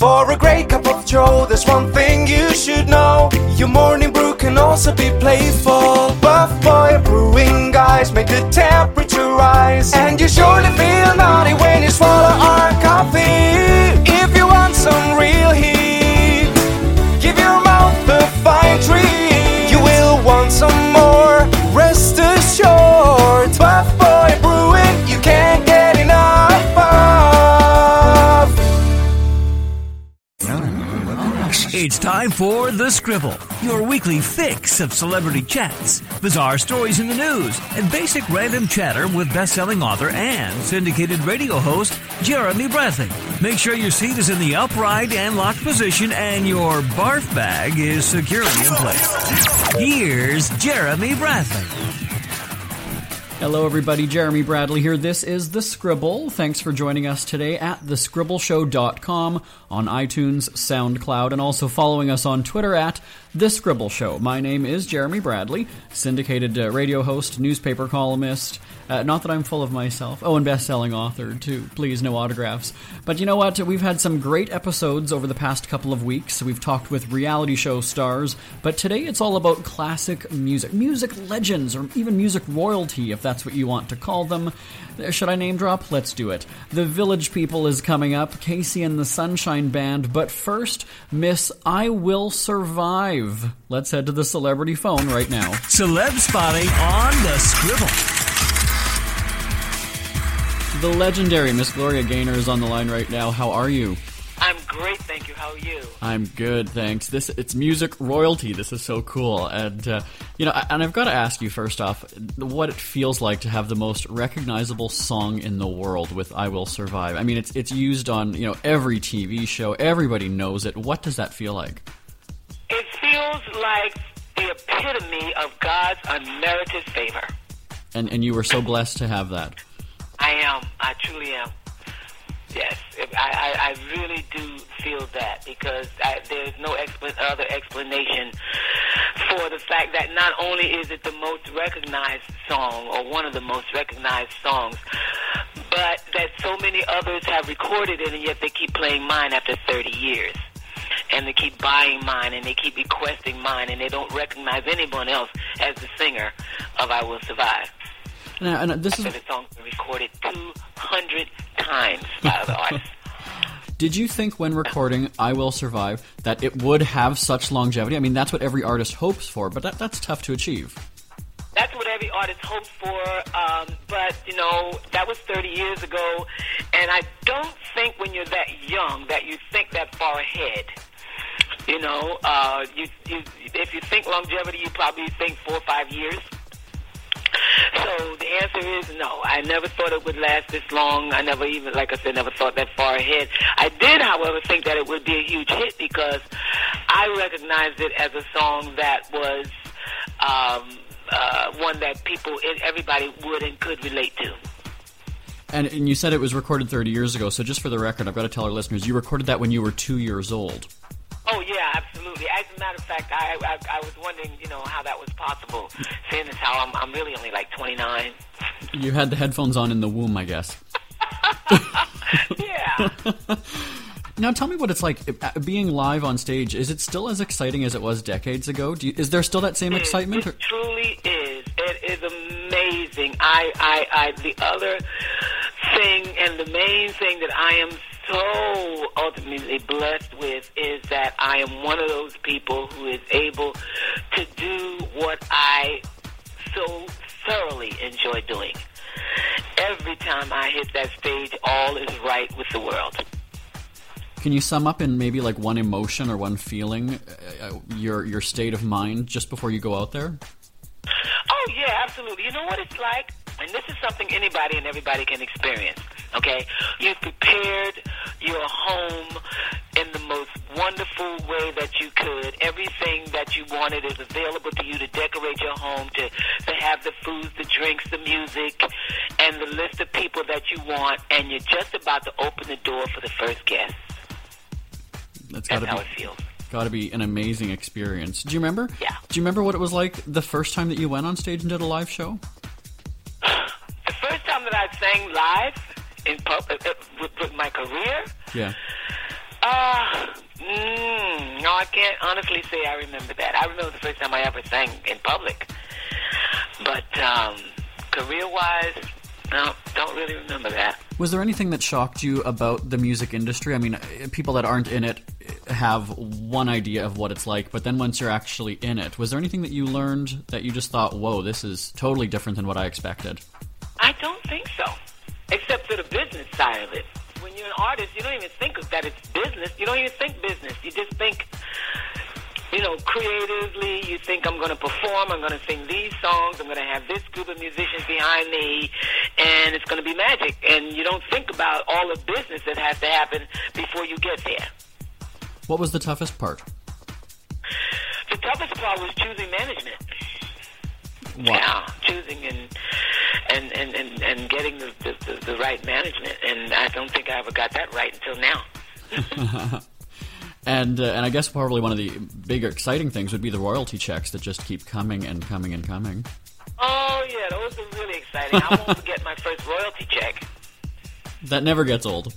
For a great cup of joe, there's one thing you should know. Your morning brew can also be playful. Buff Boy Brewing guys make the temperature rise. And you surely feel naughty when you swallow our coffee. If you want some real heat, give your mouth a fine treat. It's time for The Scribble, your weekly fix of celebrity chats, bizarre stories in the news, and basic random chatter with best-selling author and syndicated radio host Jeremy Bradley. Make sure your seat is in the upright and locked position and your barf bag is securely in place. Here's Jeremy Bradley. Hello, everybody. Jeremy Bradley here. This is The Scribble. Thanks for joining us today at thescribbleshow.com on iTunes, SoundCloud, and also following us on Twitter at The Scribble Show. My name is Jeremy Bradley, syndicated uh, radio host, newspaper columnist. Uh, not that I'm full of myself. Oh, and best-selling author too. Please, no autographs. But you know what? We've had some great episodes over the past couple of weeks. We've talked with reality show stars, but today it's all about classic music, music legends, or even music royalty, if that's what you want to call them. Should I name drop? Let's do it. The Village People is coming up. KC and the Sunshine Band. But first, Miss I Will Survive. Let's head to the celebrity phone right now. Celeb spotting on The Scribble. The legendary Miss Gloria Gaynor is on the line right now. How are you? I'm great, thank you. How are you? I'm good, thanks. This it's music royalty. This is so cool, and uh, you know, and I've got to ask you first off, what it feels like to have the most recognizable song in the world with "I Will Survive." I mean, it's it's used on you know every TV show. Everybody knows it. What does that feel like? It feels like the epitome of God's unmerited favor. And and you were so blessed to have that. I am. I truly am. Yes, I, I, I really do feel that because I, there's no expl- other explanation for the fact that not only is it the most recognized song or one of the most recognized songs, but that so many others have recorded it and yet they keep playing mine after 30 years. And they keep buying mine and they keep requesting mine and they don't recognize anyone else as the singer of I Will Survive. And, and this is the song's been recorded 200 times by other artists. Did you think when recording I Will Survive that it would have such longevity? I mean, that's what every artist hopes for, but that, that's tough to achieve. That's what every artist hopes for, um, but you know that was 30 years ago, and I don't think when you're that young that you think that far ahead. You know, uh, you, you if you think longevity, you probably think four or five years. So the answer is no. I never thought it would last this long. I never even, like I said, never thought that far ahead. I did, however, think that it would be a huge hit because I recognized it as a song that was um, uh, one that people, everybody would and could relate to. And, and you said it was recorded 30 years ago, so just for the record, I've got to tell our listeners, you recorded that when you were two years old. Oh yeah, absolutely. As a matter of fact, I, I I was wondering, you know, how that was possible, seeing as how I'm I'm really only like 29. You had the headphones on in the womb, I guess. Yeah. Now, tell me what it's like uh, being live on stage. Is it still as exciting as it was decades ago? Do you, is there still that same excitement? It truly is. It is amazing. I, I, I, the other thing and the main thing that I am so ultimately blessed with is that I am one of those people who is able to do what I so thoroughly enjoy doing. Every time I hit that stage, all is right with the world. Can you sum up in maybe like one emotion or one feeling, uh, uh, your your state of mind just before you go out there? Oh yeah, absolutely. You know what it's like, and this is something anybody and everybody can experience. Okay, you've prepared your home in the most wonderful way that you could. Everything that you wanted is available to you to decorate your home, to to have the foods, the drinks, the music, and the list of people that you want, and you're just about to open the door for the first guest. That's That's got to how be it feels. got to be an amazing experience. Do you remember? Yeah. Do you remember what it was like the first time that you went on stage and did a live show? The first time that I sang live in pub, uh, uh, with, with my career, Yeah. Uh, mm, no, I can't honestly say I remember that. I remember the first time I ever sang in public. But um, career-wise, no, don't really remember that. Was there anything that shocked you about the music industry? I mean, people that aren't in it have one idea of what it's like, but then once you're actually in it, was there anything that you learned that you just thought, whoa, this is totally different than what I expected? I don't think so, except for the business side of it when you're an artist, you don't even think of that it's business. You don't even think business. You just think, you know, creatively. You think I'm going to perform. I'm going to sing these songs. I'm going to have this group of musicians behind me, and it's going to be magic. And you don't think about all the business that has to happen before you get there. What was the toughest part? The toughest part was choosing management. What? Yeah, choosing and and and and, and getting the, the the right management, and I don't think I ever got that right until now. and uh, and I guess probably one of the bigger exciting things would be the royalty checks that just keep coming and coming and coming. Oh yeah, those are really exciting. I won't forget my first royalty check. That never gets old.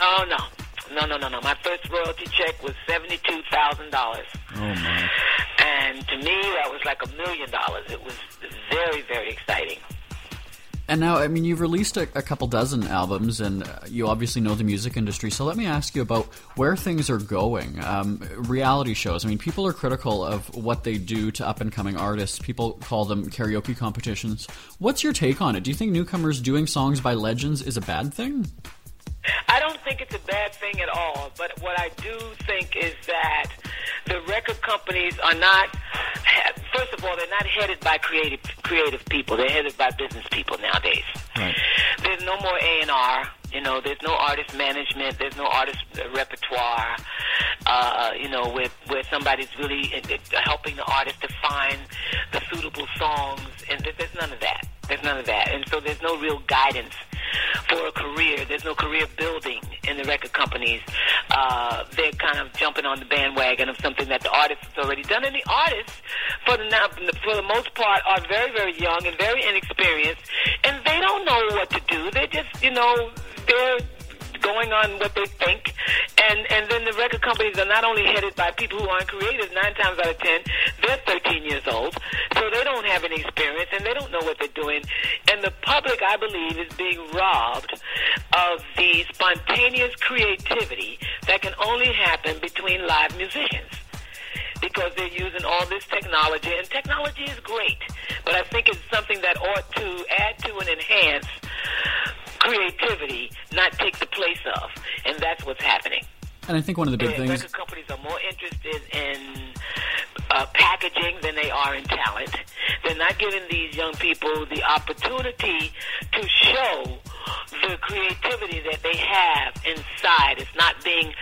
Oh no, no, no, no, no. My first royalty check was seventy-two thousand dollars. Oh my! And to me, that was like a million dollars. It was very, very exciting. And now, I mean, you've released a, a, couple dozen albums, and uh, you obviously know the music industry. So let me ask you about where things are going. Um, reality shows. I mean, people are critical of what they do to up and coming artists. People call them karaoke competitions. What's your take on it? Do you think newcomers doing songs by legends is a bad thing? I don't think it's a bad thing at all. But what I do think is that the record companies are not. First of all, they're not headed by creative creative people. They're headed by business people nowadays. Right. There's no more A and R. You know, there's no artist management. There's no artist repertoire. Uh, you know, where where somebody's really helping the artist to find the suitable songs, and there's none of that. There's none of that, and so there's no real guidance for a career. There's no career building in the record companies. Uh, they're kind of jumping on the bandwagon of something that the artist has already done, and the artists, for the now, for the most part, are very, very young and very inexperienced, and they don't know what to do. They're just, you know, they're going on what they think. And, and then the record companies are not only headed by people who aren't creative, nine times out of ten, they're 13 years old, so they don't have any experience and they don't know what they're doing. And the public, I believe, is being robbed of the spontaneous creativity that can only happen between live musicians because they're using all this technology, and technology is great, but I think it's something that ought to add to and enhance creativity, not take the place of, and that's what's happening. And I think one of the big and things. Record companies are more interested in uh, packaging than they are in talent. They're not giving these young people the opportunity to show the creativity that they have inside. It's not being,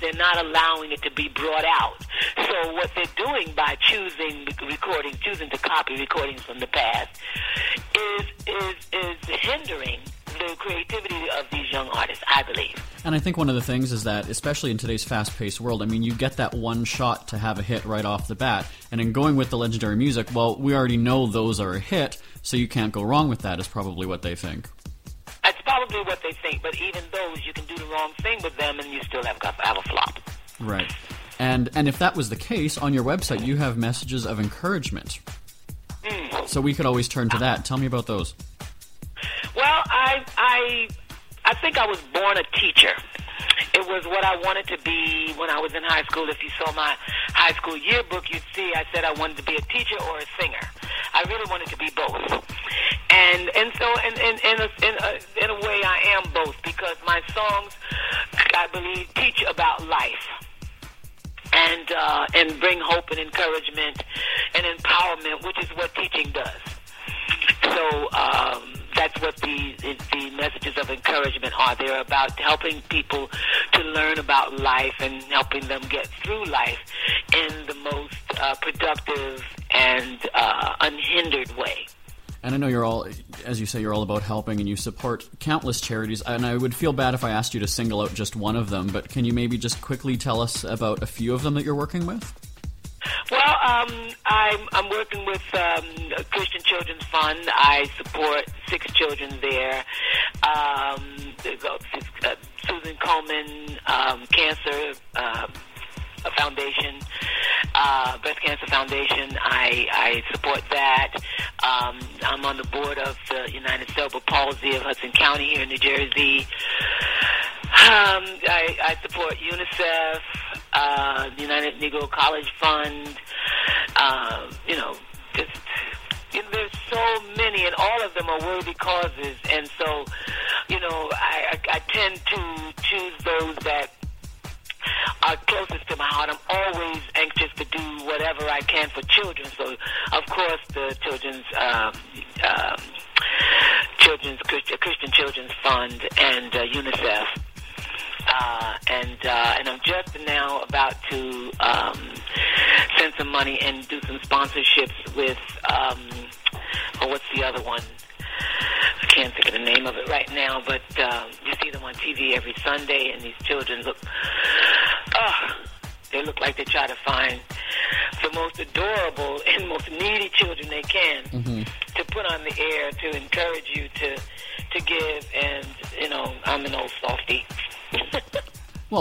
they're not allowing it to be brought out. So what they're doing by choosing recording, choosing to copy recordings from the past, is is is hindering the creativity of these young artists, I believe. And I think one of the things is that, especially in today's fast paced world, I mean, you get that one shot to have a hit right off the bat. And in going with the legendary music, well, we already know those are a hit, so you can't go wrong with that, is probably what they think. That's probably what they think, but even those, you can do the wrong thing with them and you still have, have a flop. Right. And, and if that was the case, on your website you have messages of encouragement. Mm. So we could always turn to that. Tell me about those. Well, I I I think I was born a teacher. It was what I wanted to be when I was in high school. If you saw my high school yearbook, you'd see I said I wanted to be a teacher or a singer. I really wanted to be both. And and so in in in a, in a, in a way I am both because my songs I believe teach about life and uh, and bring hope and encouragement and empowerment, which is what teaching does. So um, that's what the, the messages of encouragement are. They're about helping people to learn about life and helping them get through life in the most uh, productive and uh, unhindered way. And I know you're all, as you say, you're all about helping and you support countless charities. And I would feel bad if I asked you to single out just one of them, but can you maybe just quickly tell us about a few of them that you're working with? Well, um, I'm, I'm working with um, Christian Children's Fund. I support six children there. Um, uh, Susan Komen um, Cancer uh, Foundation, uh, Breast Cancer Foundation. I, I support that. Um, I'm on the board of the United Cerebral Palsy of Hudson County here in New Jersey. Um, I, I support UNICEF, uh, the United Negro College Fund. Uh, you know, just you know, there's so many, and all of them are worthy causes. And so, you know, I, I, I tend to choose those that are closest to my heart. I'm always anxious to do whatever I can for children. So, of course, the children's um,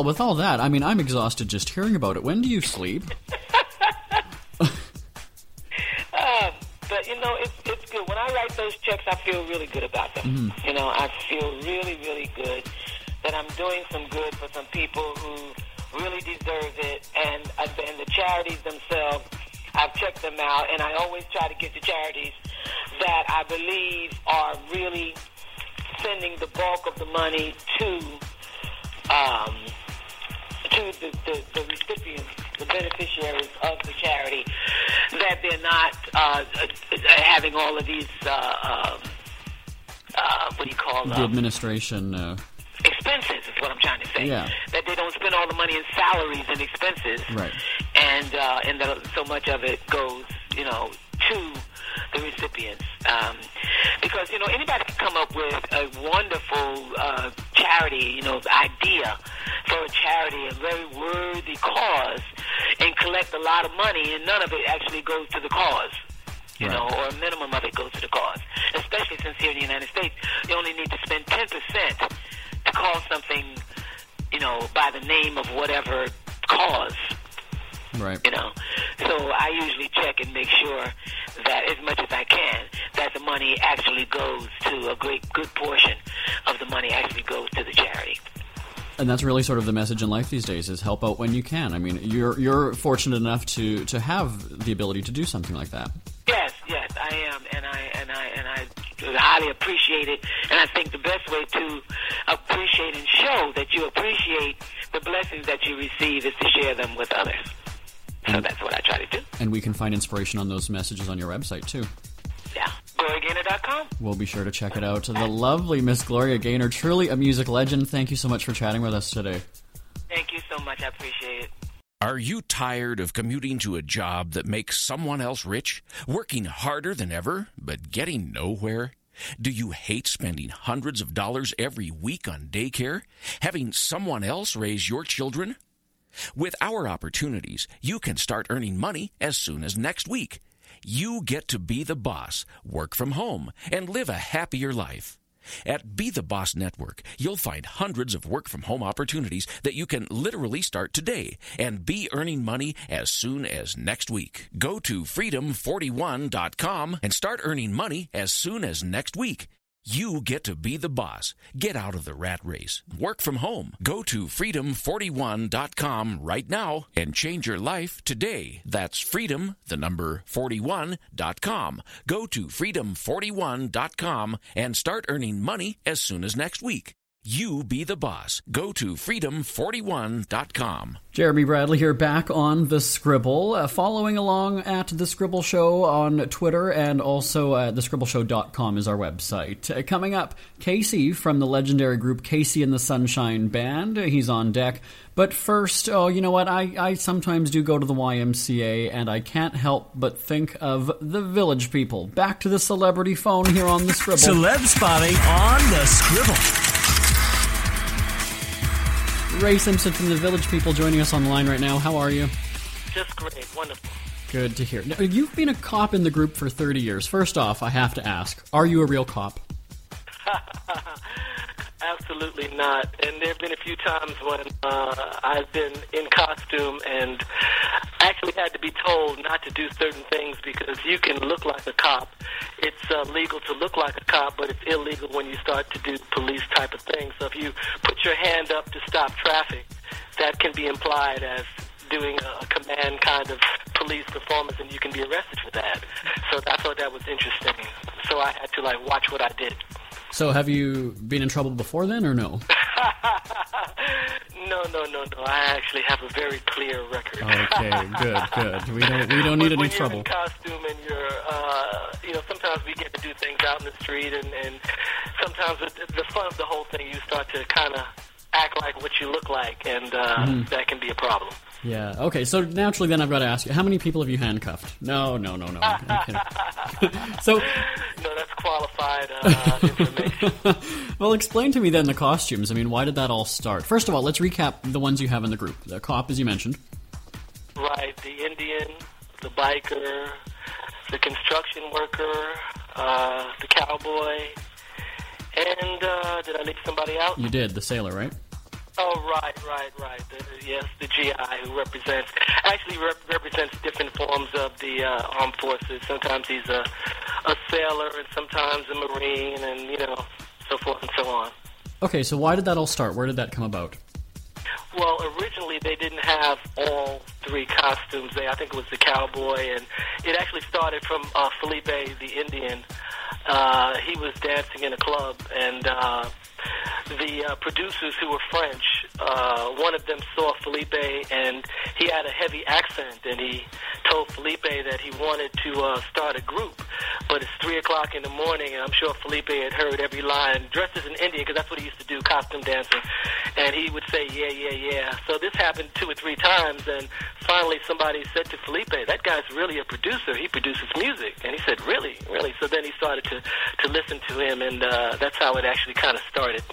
well, with all that, I mean, I'm exhausted just hearing about it. When do you sleep? um, but you know, it's it's good. When I write those checks, I feel really good about them. Mm-hmm. You know, I feel really, really good that I'm doing some good for some people who really deserve it, and and the charities themselves. I've checked them out, and I always try to get to charities that I believe are really sending the bulk of the money to um, to the, the, the recipients, the beneficiaries of the charity, that they're not uh, uh having all of these, uh, um, uh, what do you call them? The administration. Uh... Expenses is what I'm trying to say. Yeah. That they don't spend all the money in salaries and expenses. Right. And, uh, and that so much of it goes, you know, to the recipients. Um, because, you know, anybody can come up with a wonderful uh, charity, you know, idea for a charity, a very worthy cause, and collect a lot of money, and none of it actually goes to the cause. You right. know, or a minimum of it goes to the cause. Especially since here in the United States, you only need to spend 10% to call something, you know, by the name of whatever cause. Right. You know, so I usually check and make sure that as much as I can, that the money actually goes to a great good portion of the money actually goes to the charity. And that's really sort of the message in life these days: is help out when you can. I mean, you're you're fortunate enough to to have the ability to do something like that. Yes, yes, I am, and I and I and I highly appreciate it. And I think the best way to appreciate and show that you appreciate the blessings that you receive is to share them with others. So and, that's what I try to do. And we can find inspiration on those messages on your website too. Yeah, GloriaGaynor.com. We'll be sure to check it out. The lovely Miss Gloria Gaynor, truly a music legend. Thank you so much for chatting with us today. Thank you so much. I appreciate it. Are you tired of commuting to a job that makes someone else rich? Working harder than ever, but getting nowhere? Do you hate spending hundreds of dollars every week on daycare? Having someone else raise your children? With our opportunities, you can start earning money as soon as next week. You get to be the boss, work from home, and live a happier life. At Be the Boss Network, you'll find hundreds of work from home opportunities that you can literally start today and be earning money as soon as next week. Go to freedom41.com and start earning money as soon as next week. You get to be the boss. Get out of the rat race. Work from home. Go to freedom41.com right now and change your life today. That's freedom, the number 41.com. Go to freedom41.com and start earning money as soon as next week. You be the boss. Go to freedom41.com. Jeremy Bradley here, back on The Scribble. Uh, following along at The Scribble Show on Twitter and also uh, thescribbleshow.com is our website. Uh, coming up, KC from the legendary group KC and the Sunshine Band. He's on deck. But first, oh, you know what? I, I sometimes do go to the YMCA and I can't help but think of the village people. Back to the celebrity phone here on The Scribble. Celeb spotting on The Scribble. Ray Simpson from the Village People joining us on the line right now. How are you? Just great. Wonderful. Good to hear. Now, you've been a cop in the group for 30 years. First off, I have to ask, are you a real cop? Absolutely not. And there have been a few times when uh, I've been in costume and actually had to be told not to do certain things because you can look like a cop. It's uh, legal to look like a cop, but it's illegal when you start to do police type of things. So if you put your hand up to stop traffic, that can be implied as doing a command kind of police performance, and you can be arrested for that. So I thought that was interesting. So I had to like watch what I did. So have you been in trouble before then, or no? no, no, no, no. I actually have a very clear record. Okay, good, good. We don't we don't need when, any when trouble. You're in costume and you're, uh, you know, sometimes we get to do things out in the street, and, and sometimes the, the fun of the whole thing, you start to kind of act like what you look like, and uh, Mm-hmm. that can be a problem. Yeah. Okay. So naturally, then I've got to ask you, how many people have you handcuffed? No, no, no, no. So, No, that's qualified uh, information. well, explain to me then the costumes. I mean, why did that all start? First of all, let's recap the ones you have in the group. The cop, as you mentioned. Right, the Indian, the biker, the construction worker, uh, the cowboy, and uh, did I leave somebody out? You did the sailor, right? Oh, right, right, right. The, yes, the GI who represents actually rep- represents different forms of the uh, armed forces. Sometimes he's a a sailor, and sometimes a marine, and you know, so forth and so on. Okay. So why did that all start? Where did that come about? Well, originally they didn't have all three costumes. They, I think it was the cowboy, and it actually started from uh, Felipe the Indian. Uh, he was dancing in a club, and uh, the uh, producers who were French, uh, one of them saw Felipe, and he had a heavy accent, and he told Felipe that he wanted to uh, start a group. But it's three o'clock in the morning, and I'm sure Felipe had heard every line, dressed as an Indian, because that's what he used to do, costume dancing. And he would say, yeah, yeah, yeah. So this happened two or three times, and finally somebody said to Felipe, that guy's really a producer. He produces music. And he said, really, really. So then he started to, to listen to him, and uh, that's how it actually kind of started.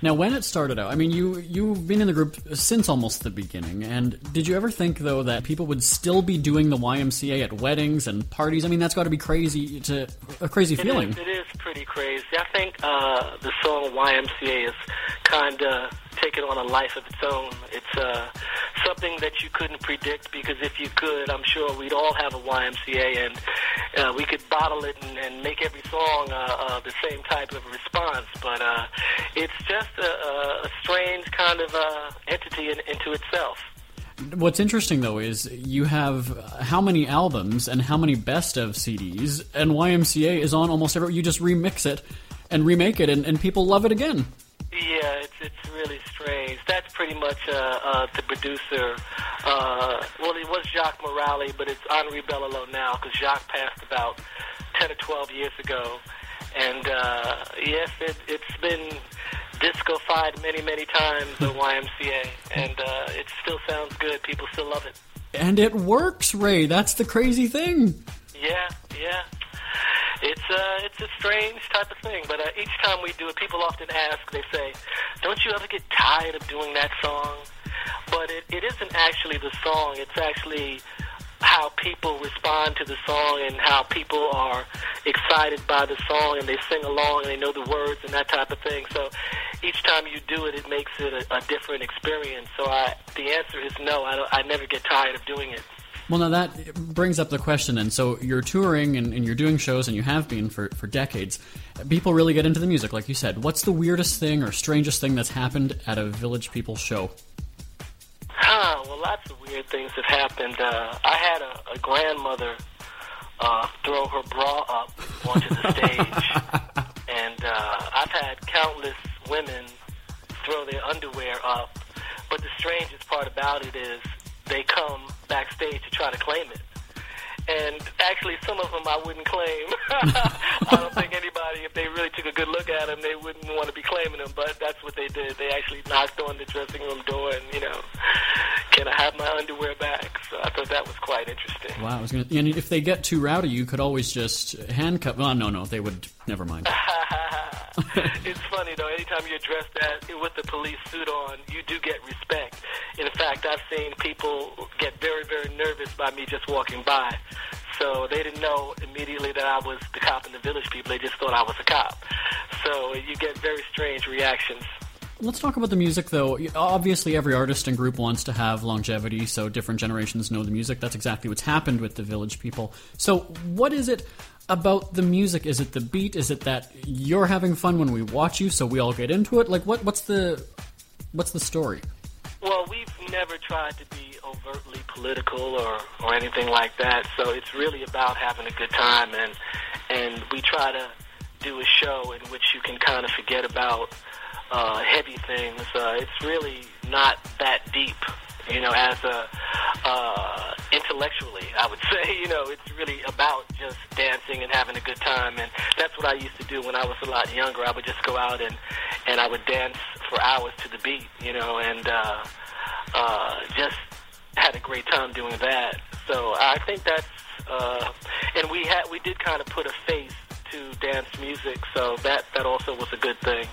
Now, when it started out, I mean, you you've been in the group since almost the beginning. And did you ever think though that people would still be doing the YMCA at weddings and parties? I mean, that's got to be crazy to a crazy It feeling. is, it is pretty crazy. I think uh, the song YMCA is kind of taken on a life of its own. It's uh, something that you couldn't predict because if you could, I'm sure we'd all have a YMCA and uh, we could bottle it and, and make every song uh, uh, the same type of response. But uh, it's just a, a strange kind of uh, entity in, into itself. What's interesting though is you have how many albums and how many best of CDs, and YMCA is on almost every. You just remix it and remake it, and, and people love it again. Yeah, it's it's really strange. That's pretty much uh, uh, the producer. Uh, well, it was Jacques Morali, but it's Henri Belolo now because Jacques passed about ten or twelve years ago. And uh, yes, it, it's been disco-fied many, many times the YMCA, and uh, it still sounds good. People still love it. And it works, Ray. That's the crazy thing. Yeah, yeah. It's uh, it's a strange type of thing, but uh, each time we do it, people often ask. They say, "Don't you ever get tired of doing that song?" But it, it isn't actually the song. It's actually how people respond to the song and how people are excited by the song and they sing along and they know the words and that type of thing. So each time you do it, it makes it a, a different experience. So I, the answer is no. I, don't, I never get tired of doing it. Well, now that brings up the question, and so you're touring and, and you're doing shows, and you have been for, for decades. People really get into the music, like you said. What's the weirdest thing or strangest thing that's happened at a Village People show? Huh, well, lots of weird things have happened. Uh, I had a, a grandmother uh, throw her bra up onto the stage, and uh, I've had countless women throw their underwear up. But the strangest part about it is they come backstage to try to claim it. And actually, some of them I wouldn't claim. I don't think anybody, if they really took a good look at them, they wouldn't want to be claiming them. But that's what they did. They actually knocked on the dressing room door and, you know, can I have my underwear back? So I thought that was quite interesting. Wow, I was gonna. And if they get too rowdy, you could always just handcuff. Well, no, no, they would. Never mind. it's funny though. Anytime you're dressed as, with the police suit on, you do get respect. In fact, I've seen people get very, very nervous by me just walking by. So they didn't know immediately that I was the cop in the village people. They just thought I was a cop. So you get very strange reactions. Let's talk about the music, though. Obviously, every artist and group wants to have longevity, so different generations know the music. That's exactly what's happened with the Village People. So, what is it about the music? Is it the beat? Is it that you're having fun when we watch you, so we all get into it? Like, what? What's the what's the story? Well, we've never tried to be overtly political or or anything like that. So it's really about having a good time, and and we try to do a show in which you can kind of forget about uh, heavy things. Uh, it's really not that deep, you know, as a uh, intellectually, I would say. You know, it's really about just dancing and having a good time, and that's what I used to do when I was a lot younger. I would just go out and and I would dance for hours to the beat, you know, and uh, uh, just had a great time doing that. So I think that's, uh, and we had we did kind of put a face to dance music, so that that also was a good thing.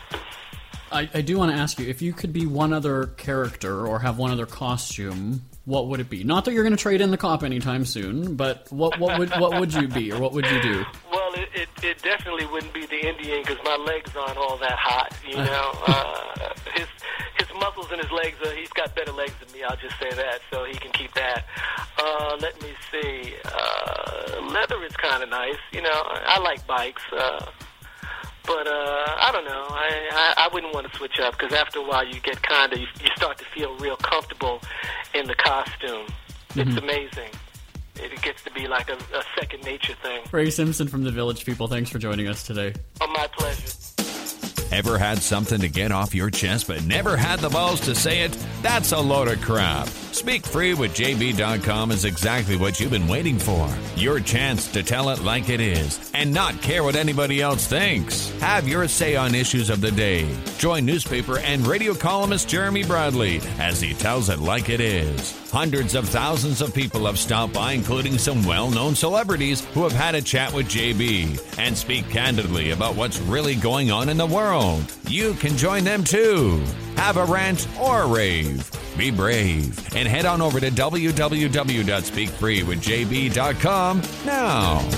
I, I do want to ask you if you could be one other character or have one other costume, what would it be? Not that you're going to trade in the cop anytime soon, but what what would what would you be or what would you do? Well, it it, it definitely wouldn't be the Indian because my legs aren't all that hot. You know, uh, his his muscles and his legs are. He's got better legs than me. I'll just say that, so he can keep that. Uh, let me see. Uh, leather is kind of nice. You know, I like bikes. Uh, but uh, I don't know. I, I I wouldn't want to switch up because after a while you get kind of you, you start to feel real comfortable in the costume. It's mm-hmm. amazing. It gets to be like a, a second nature thing. Ray Simpson from the Village People, thanks for joining us today. Oh, my pleasure. Ever had something to get off your chest but never had the balls to say it? That's a load of crap. Speak Free with JB.com is exactly what you've been waiting for. Your chance to tell it like it is and not care what anybody else thinks. Have your say on issues of the day. Join newspaper and radio columnist Jeremy Bradley as he tells it like it is. Hundreds of thousands of people have stopped by, including some well known celebrities who have had a chat with JB and speak candidly about what's really going on in the world. You can join them too. Have a rant or a rave. Be brave and head on over to www.speakfreewithjb.com now.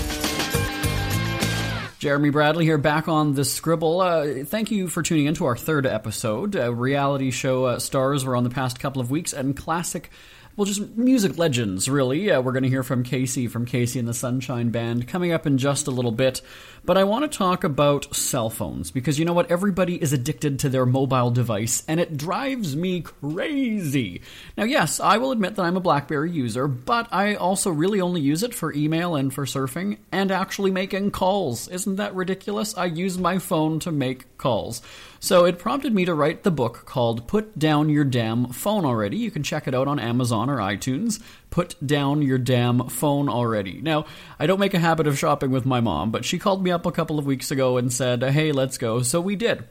Jeremy Bradley here, back on the Scribble. Uh, thank you for tuning in to our third episode. Uh, reality show uh, stars were on the past couple of weeks, and classic, well, just music legends, really. Yeah, we're going to hear from KC from KC and the Sunshine Band coming up in just a little bit. But I want to talk about cell phones because you know what? Everybody is addicted to their mobile device, and it drives me crazy. Now, yes, I will admit that I'm a Blackberry user, but I also really only use it for email and for surfing and actually making calls. Isn't that ridiculous? I use my phone to make calls. So it prompted me to write the book called Put Down Your Damn Phone Already. You can check it out on Amazon or iTunes. Put down your damn phone already. Now, I don't make a habit of shopping with my mom, but she called me up a couple of weeks ago and said, hey, let's go. So we did.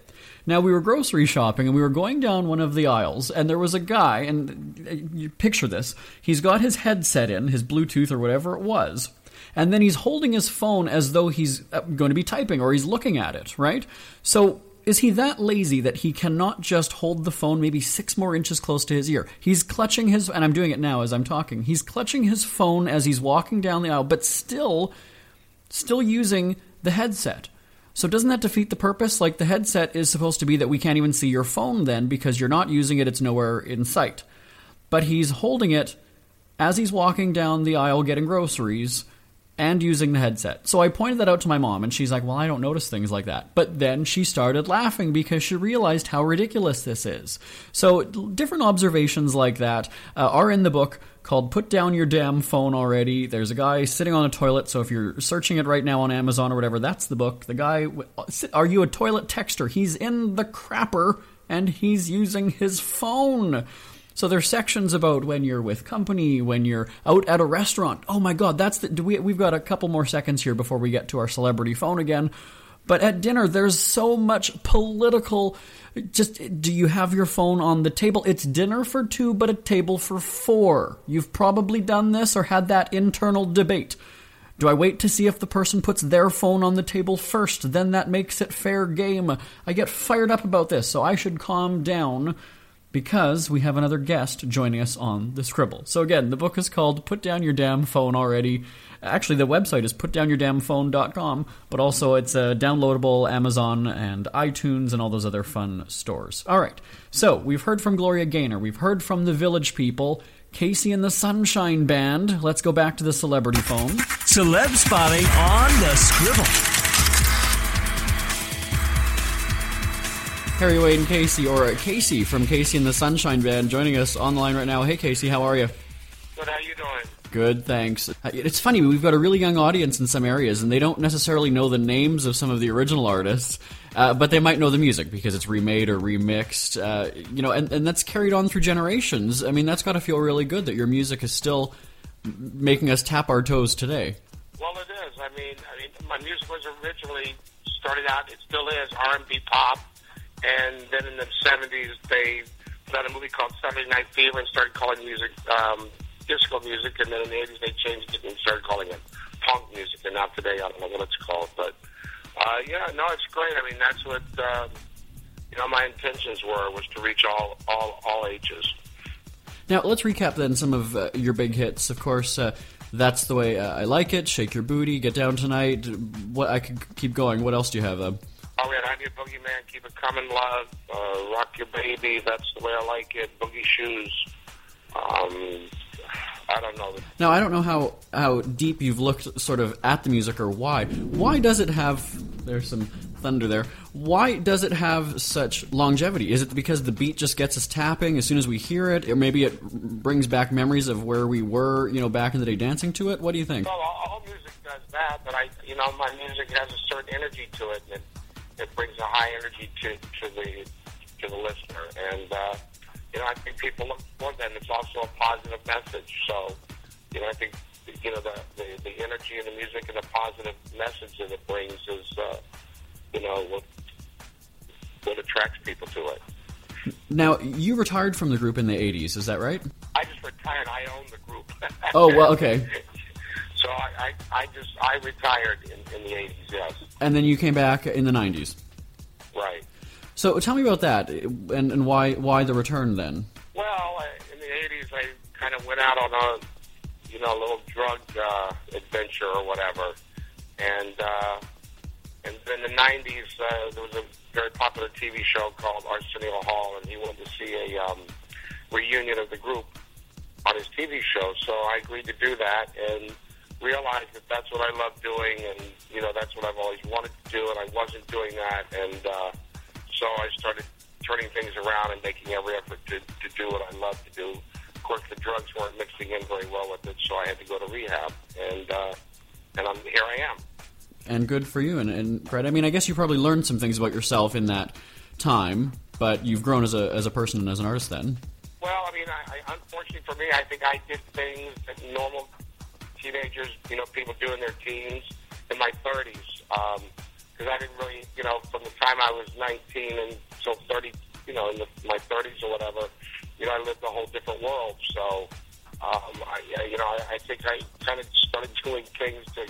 Now we were grocery shopping and we were going down one of the aisles and there was a guy and uh, you picture this. He's got his headset in, his Bluetooth or whatever it was. And then he's holding his phone as though he's uh, going to be typing or he's looking at it, right? So is he that lazy that he cannot just hold the phone maybe six more inches close to his ear? He's clutching his, and I'm doing it now as I'm talking. He's clutching his phone as he's walking down the aisle, but still, still using the headset. So doesn't that defeat the purpose? Like the headset is supposed to be that we can't even see your phone then because you're not using it, it's nowhere in sight. But he's holding it as he's walking down the aisle getting groceries and using the headset. So I pointed that out to my mom, and she's like, Well, I don't notice things like that. But then she started laughing because she realized how ridiculous this is. So different observations like that uh, are in the book called Put Down Your Damn Phone Already. There's a guy sitting on a toilet, so if you're searching it right now on Amazon or whatever, that's the book. The guy, are you a toilet texter? He's in the crapper and he's using his phone. So there's sections about when you're with company, when you're out at a restaurant. Oh my God, that's the. We, we've got a couple more seconds here before we get to our celebrity phone again. But at dinner, there's so much political. Just do you have your phone on the table? It's dinner for two, but a table for four. You've probably done this or had that internal debate. Do I wait to see if the person puts their phone on the table first? Then that makes it fair game. I get fired up about this, so I should calm down because we have another guest joining us on the Scribble. So again, the book is called Put Down Your Damn Phone Already. Actually, the website is putdownyourdamnphone.com, but also it's uh, downloadable Amazon and iTunes and all those other fun stores. All right, so we've heard from Gloria Gaynor, we've heard from the Village People, KC and the Sunshine Band. Let's go back to the celebrity phone. Celeb spotting on the Scribble. Harry Wayne and Casey, or KC from KC and the Sunshine Band, joining us on the line right now. Hey, KC, how are you? Good. How are you doing? Good, thanks. It's funny, we've got a really young audience in some areas, and they don't necessarily know the names of some of the original artists, uh, but they might know the music because it's remade or remixed, uh, you know, and, and that's carried on through generations. I mean, that's got to feel really good that your music is still making us tap our toes today. Well, it is. I mean, I mean, my music was originally started out. It still is R&B pop, and then in the '70s they put out a movie called Saturday Night Fever and started calling music um, disco music, and then in the '80s they changed it and started calling it punk music. And now today I don't know what it's called, but uh, yeah, no, it's great. I mean, that's what uh, you know. My intentions were was to reach all all all ages. Now, let's recap then some of uh, your big hits. Of course, uh, that's the way uh, I like it. Shake your booty, get down tonight. What I could keep going. What else do you have? I'm Your Boogeyman, Keep It Coming, Love, uh, Rock Your Baby, That's the Way I Like It, Boogie Shoes. Um, I don't know. now, I don't know how how deep you've looked sort of at the music or why. Why does it have? There's some thunder there. Why does it have such longevity? Is it because the beat just gets us tapping as soon as we hear it, or maybe it brings back memories of where we were, you know, back in the day dancing to it? What do you think? Well, all, all music does that, but I, you know, my music has a certain energy to it, and it, it brings a high energy to, to the to the listener. And uh, you know, I think people look for that. And it's also a positive message. So, you know, I think you know the the, the energy in the music and the positive message that it brings is, uh, you know, what what attracts people to it. Now, you retired from the group in the '80s, is that right? I just retired. I own the group. Oh well, okay. So I, I, I just I retired in, in the eighties. Yes, And then you came back in the '90s. right. So tell me about that and, and why why the return then? Well, in the '80s, I kind of went out on a, you know, a little drug uh, adventure or whatever, and uh, and then in the '90s, uh, there was a very popular TV show called Arsenio Hall, and he wanted to see a um, reunion of the group on his TV show. So I agreed to do that, and realized that that's what I love doing, and you know, that's what I've always wanted to do, and I wasn't doing that, and uh, so I started turning things around and making every effort to, to do what I love to do. Of course, the drugs weren't mixing in very well with it, so I had to go to rehab, and uh, and I'm here. I am. And good for you. And, and Fred, I mean, I guess you probably learned some things about yourself in that time, but you've grown as a as a person and as an artist then. Well, I mean, I, I, unfortunately for me, I think I did things that normal teenagers, you know, people do in their teens in my 30s. Because I didn't really, you know, from the time I was 19 until 30, you know, in the, my 30s or whatever, you know, I lived a whole different world. So, um, I- you know, I, I think I kind of started doing things to,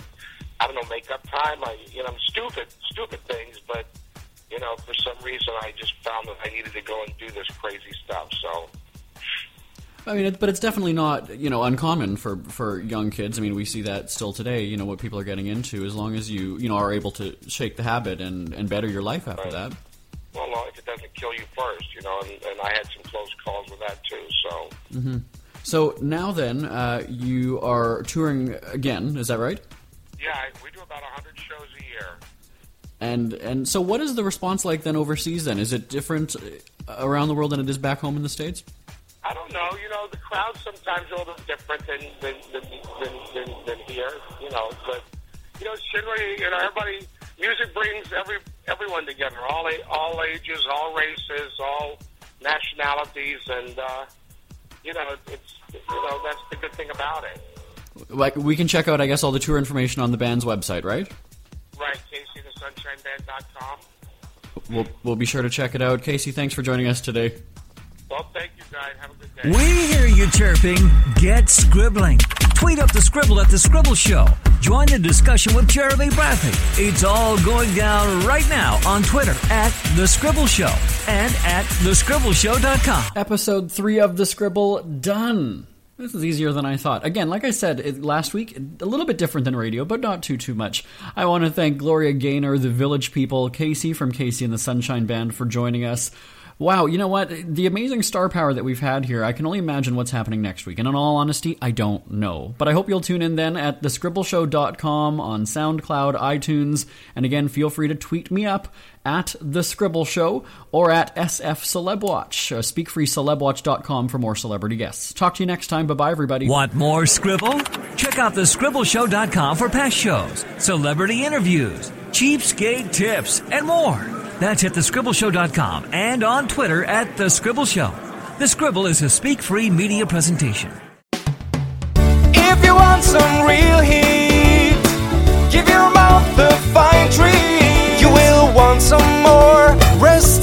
I don't know, make up time. I, you know, I'm stupid, stupid things, but you know, for some reason, I just found that I needed to go and do this crazy stuff. So, I mean, it, but it's definitely not you know uncommon for for young kids. I mean, we see that still today. You know what people are getting into. As long as you you know are able to shake the habit and and better your life after Right. that. well, no, if it doesn't kill you first, you know, and, and I had some close calls with that too. So, So now then, uh, you are touring again. Is that right? yeah, we do about a hundred shows a year. And and so, what is the response like then overseas? Then is it different uh, around the world than it is back home in the states? I don't know, you know, the crowd's sometimes are a little different than than than, than, than, than here, you know, but you know, generally, you know, everybody, music brings every everyone together, all all ages, all races, all nationalities, and uh, you know, it's you know, that's the good thing about it. Like we can check out, I guess, all the tour information on the band's website, right? Right, CaseyTheSunshineBand.com. We'll we'll be sure to check it out. KC, thanks for joining us today. Well, thank you guys. Have a good day. We hear you chirping. Get scribbling. Tweet up the scribble at the Scribble Show. Join the discussion with Jeremy Bradley. It's all going down right now on Twitter at the Scribble Show and at thescribbleshow.com. Episode three of the Scribble done. This is easier than I thought. Again, like I said it, last week, a little bit different than radio, but not too too much. I want to thank Gloria Gaynor, the Village People, KC from KC and the Sunshine Band for joining us. Wow, you know what? The amazing star power that we've had here, I can only imagine what's happening next week. And in all honesty, I don't know. But I hope you'll tune in then at thescribbleshow.com on SoundCloud, iTunes, and again, feel free to tweet me up at The Scribble Show or at SF Celebwatch. Uh, speakfreecelebwatch.com for more celebrity guests. Talk to you next time. Bye bye, everybody. Want more scribble? Check out thescribbleshow.com for past shows, celebrity interviews, cheapskate tips, and more. That's at thescribbleshow.com and on Twitter at The Scribble Show. The Scribble is a speak free media presentation. If you want some real heat, give your mouth a fine treat. You will want some more. Rest